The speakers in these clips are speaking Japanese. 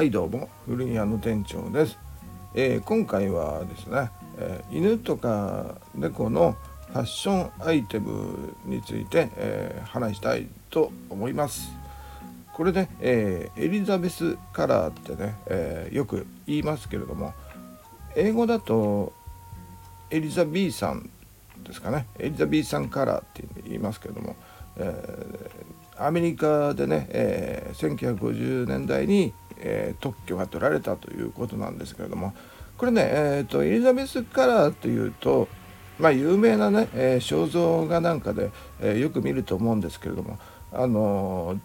はいどうも古着屋の店長です、えー、今回はですね、えー、犬とか猫のファッションアイテムについて、えー、話したいと思います。これ、ね、えエリザベスカラーってね、えよく言いますけれども英語だとエリザビーさんですかね。エリザビーさんカラーって言いますけれども、えアメリカでね、え1950年代にえー、特許が取られたということなんですけれどもこれね、えーと、エリザベスカラーというと、まあ、有名なね、えー、肖像画なんかで、えー、よく見ると思うんですけれども、あの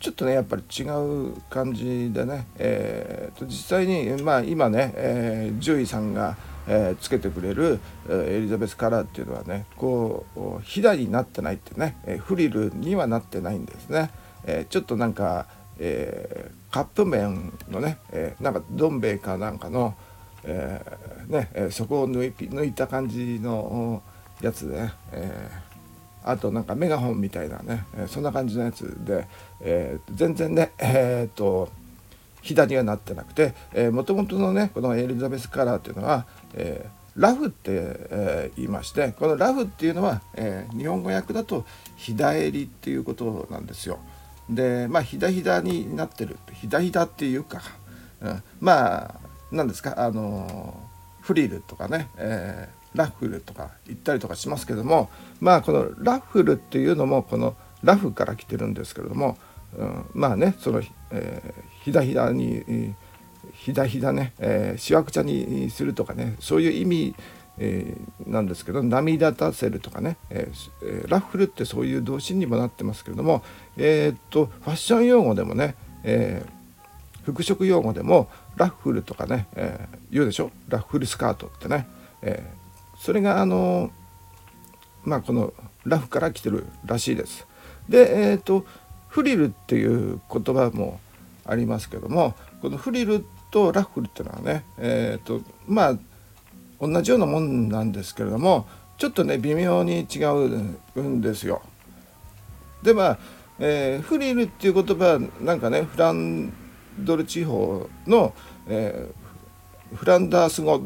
ちょっとねやっぱり違う感じでね、えーと、実際に、まあ、今ね、えー、獣医さんが、えー、つけてくれる、えー、エリザベスカラーっていうのはねこうひだになってないってね、え、フリルにはなってないんですね。え、ちょっとなんかえー、カップ麺のね、えー、なんかどん兵衛かなんかの、えー、ねえそこを抜い抜いた感じのやつで、ね、えあとなんかメガホンみたいなね、えそんな感じのやつで、え全然ねえっと左はなってなくてもともとのねこのエリザベスカラーっていうのは、えラフって、え、言いましてこのラフっていうのは、え、日本語訳だと日襟っていうことなんですよ。でまあひだひだになってる。ひだひだっていうか、うん、まあ何ですかあのフリルとかね、えー、ラッフルとか言ったりとかしますけどもまあこのラッフルっていうのもこのラフから来てるんですけれども、うん、まあねその、えー、ひだひだにひだひだね、え、しわくちゃにするとかねそういう意味えー、なんですけど涙立せるとかね、えー、ラッフルってそういう動詞にもなってますけれども、えー、っとファッション用語でもね、え服飾用語でもラッフルとかね、え言うでしょ？ラッフルスカートってね、えそれがあのまあこのラフから来てるらしいです。でえっとフリルっていう言葉もありますけどもこのフリルとラッフルっていうのはねえっとまあ同じようなもんなんですけれどもちょっとね微妙に違うんですよ。でまあ、えー、フリルっていう言葉はなんかねフランドル地方の、えー、フランダース語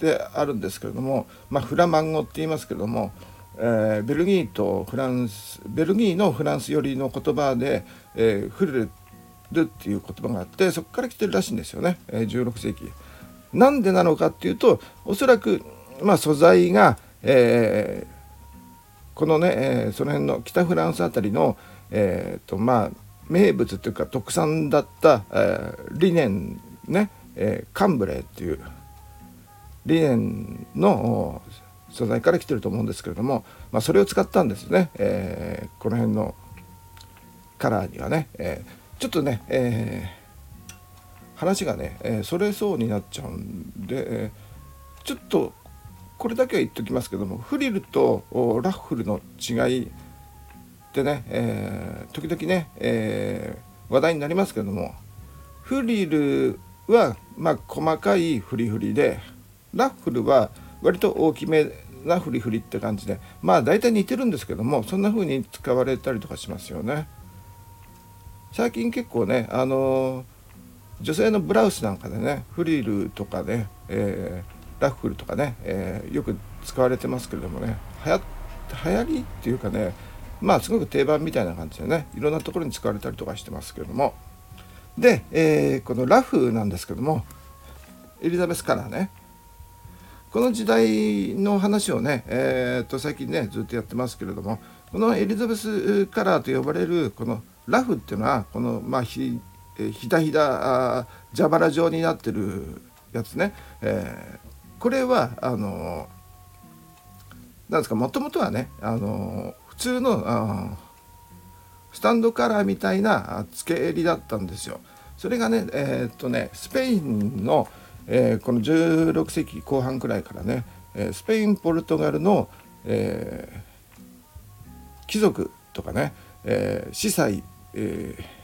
であるんですけれども、まあ、フラマン語って言いますけれども、えー、ベルギーとフランスベルギーのフランス寄りの言葉で、えー、フリルっていう言葉があってそこから来てるらしいんですよね、え、16世紀。なんでなのかっていうとおそらく、まあ、素材が、えー、このね、えー、その辺の北フランス辺りの、えーとまあ、名物というか特産だった、えー、リネンね、え、カンブレーっていうリネンの素材から来てると思うんですけれども、まあ、それを使ったんですね、え、この辺のカラーにはね、え、ちょっとね、えー話がね、えー、それそうになっちゃうんで、えー、ちょっとこれだけは言っときますけどもフリルとラッフルの違いってね、えー、時々ね、え話題になりますけどもフリルはまあ細かいフリフリでラッフルは割と大きめなフリフリって感じでまあ大体似てるんですけどもそんな風に使われたりとかしますよね。最近結構ねあのー女性のブラウスなんかでねフリルとかね、えー、ラッフルとかね、えー、よく使われてますけれどもね流行流行りっていうかねまあすごく定番みたいな感じでねいろんなところに使われたりとかしてますけれども。で、えー、このラフなんですけどもエリザベスカラーね。この時代の話をね、えー、と最近ねずっとやってますけれどもこのエリザベスカラーと呼ばれるこのラフっていうのはこのまあえひだひだ蛇腹状になってるやつね、えー、これはあのなんですかもともとはねあの普通のスタンドカラーみたいな付け襟だったんですよ。それがねえー、っとねスペインの、えー、この16世紀後半くらいからねえスペインポルトガルの、え、貴族とかね、え、司祭、えー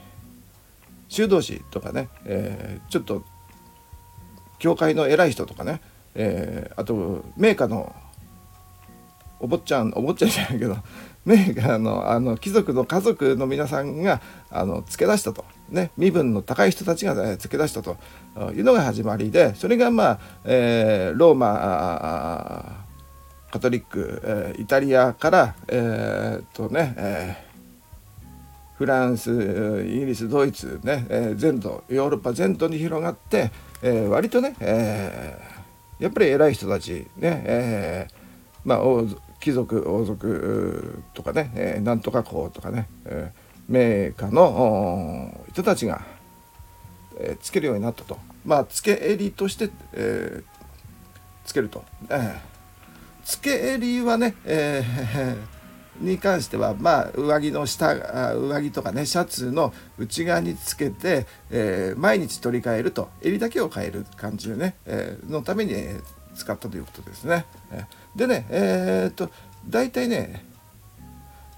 修道士とかね、えー、ちょっと教会の偉い人とかね、えー、あと名家のお坊ちゃんお坊ちゃんじゃないけど 名家のあの貴族の家族の皆さんがあの付け出したと。ね、身分の高い人たちが、ね、付け出したと。いうのが始まりでそれがまあ、えー、ローマカトリック、え、イタリアから、えー、とね、えー、フランスイギリスドイツね、えー、全土ヨーロッパ全土に広がって、えー、割とね、えー、やっぱり偉い人たちね、えー、まあ貴族王族とかね、えー、なんとか公とかね、えー、名家の人たちが、えー、つけるようになったとまあつけ襟として、えー、つけると。えー付け襟はね、えー、に関してはまあ上着の下上着とかねシャツの内側につけて、えー、毎日取り替えると襟だけを変える感じでね、えー、のために、使ったということですね。でねえ、っと大体ね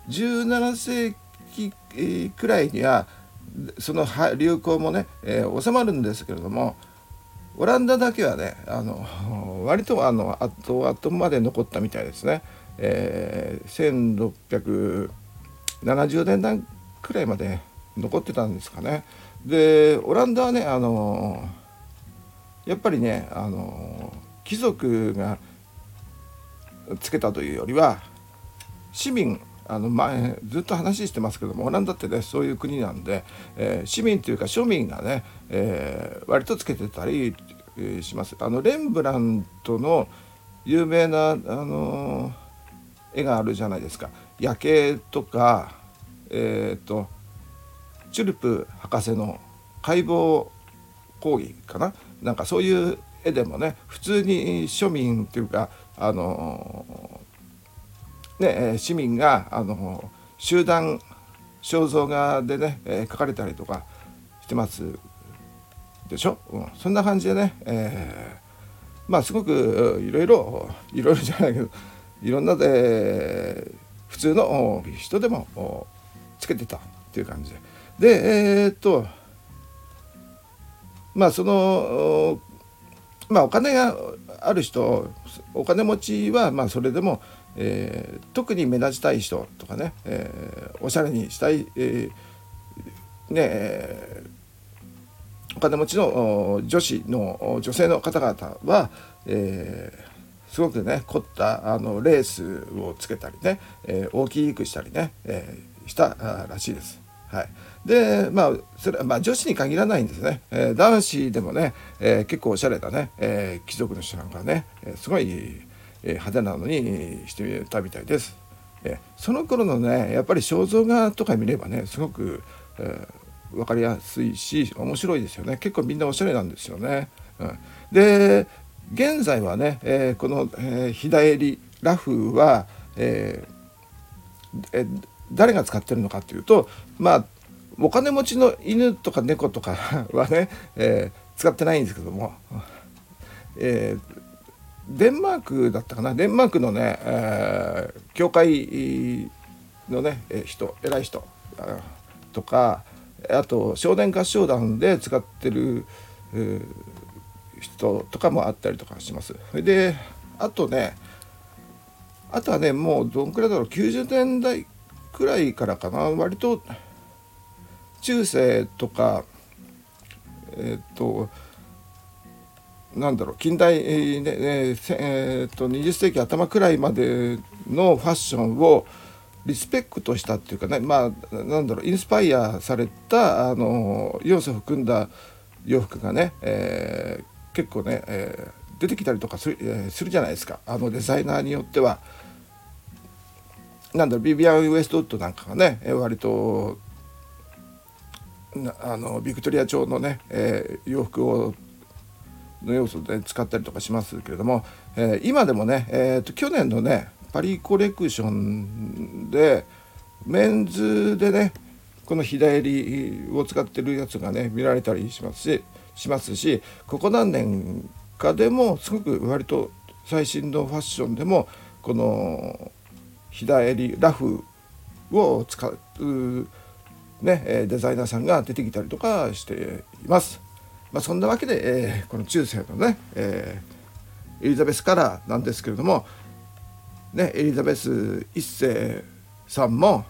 17世紀くらいにはその流行もね、え、収まるんですけれどもオランダだけはねあの割とあの後々まで残ったみたいですね、えー、1670年代くらいまで残ってたんですかねでオランダはねあのやっぱりねあの貴族がつけたというよりは市民あの前ずっと話してますけどもオランダってねそういう国なんで、えー、市民というか庶民がね、えー、割とつけてたりします。あのレンブラントの有名なあの絵があるじゃないですか。夜景とか、えーと、チュルプ博士の解剖講義かな？なんかそういう絵でもね普通に庶民っていうかあのね市民があの集団肖像画でね、え描かれたりとかしてますでしょ、うん、そんな感じでね、えー、まあすごくいろいろいろいろじゃないけどいろんなで普通の人でもつけてたっていう感じで。でえー、っとまあそのまあお金がある人お金持ちはまあそれでも、えー、特に目立ちたい人とかね、えー、おしゃれにしたい、えー、ねお金持ちの女子の女性の方々は、えー、すごくね凝ったあのレースをつけたりね、えー、大きくしたりね、えー、したらしいです。はい、でまあそれはまあ、女子に限らないんですね、えー、男子でもね、えー、結構おしゃれなね、えー、貴族の人なんかね、えすごい、え派手なのにしてみたみたいです。えその頃のねやっぱり肖像画とか見ればねすごく、え分かりやすいし面白いですよね結構みんなおしゃれなんですよね。うん、で現在はね、えー、この、えー、日帰ラフは、えーえー、誰が使ってるのかっていうとまあお金持ちの犬とか猫とかはね、えー、使ってないんですけども、えー、デンマークだったかなデンマークのね、えー、教会のね人偉い人とかあと少年合唱団で使ってる人とかもあったりとかします。であとねあとはねもうどんくらいだろう90年代くらいからかな割と中世とかえっ、となんだろう近代、ねえー、と20世紀頭くらいまでのファッションをリスペクトしたっていうかねまあなんだろうインスパイアされたあの要素を含んだ洋服がね、え、結構ね、えー、出てきたりとかする,、えー、するじゃないですかあのデザイナーによっては。なんだろうビビアン・ウエストウッドなんかがねえ割とあのビクトリア朝のね、えー、洋服をの要素で使ったりとかしますけれども、えー、今でもね、えーと去年のねパリコレクションでメンズでねこの日帰りを使ってるやつがね見られたりしますししますしここ何年かでもすごく割と最新のファッションでもこの日帰りラフを使う、ね、デザイナーさんが出てきたりとかしています。まあ、そんなわけで、えー、この中世のね、えー、エリザベスカラーなんですけれどもね、エリザベス一世さんも、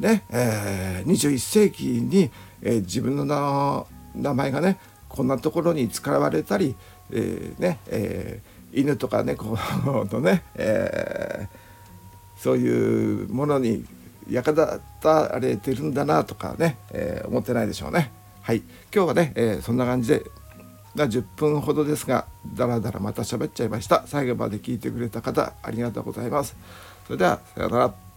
ねえー、21世紀に、えー、自分の名名前がねこんなところに使われたり、えー、ねえー、犬とか猫 のね、えそういうものに役立たれてるんだなとかね、え思ってないでしょうね。はい。今日はね、えそんな感じでが10分ほどですがだらだらまた喋っちゃいました。最後まで聞いてくれた方ありがとうございます。それではさようなら。